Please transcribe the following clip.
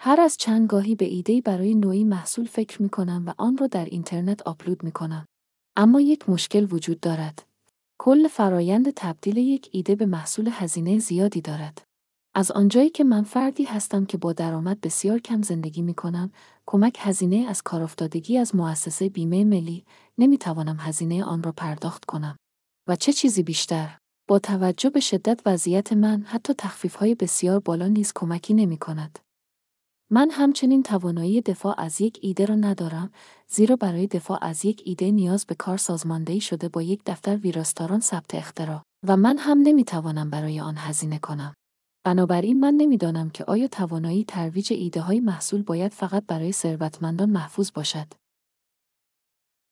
هر از چند گاهی به ایده برای نوعی محصول فکر می کنم و آن را در اینترنت آپلود می کنم. اما یک مشکل وجود دارد. کل فرایند تبدیل یک ایده به محصول هزینه زیادی دارد. از آنجایی که من فردی هستم که با درآمد بسیار کم زندگی می کنم، کمک هزینه از کارافتادگی از مؤسسه بیمه ملی نمی توانم هزینه آن را پرداخت کنم. و چه چیزی بیشتر؟ با توجه به شدت وضعیت من حتی تخفیف های بسیار بالا نیز کمکی نمی کند. من همچنین توانایی دفاع از یک ایده را ندارم زیرا برای دفاع از یک ایده نیاز به کار سازماندهی شده با یک دفتر ویراستاران ثبت اختراع و من هم نمی‌توانم برای آن هزینه کنم. بنابراین من نمی‌دانم که آیا توانایی ترویج ایده های محصول باید فقط برای ثروتمندان محفوظ باشد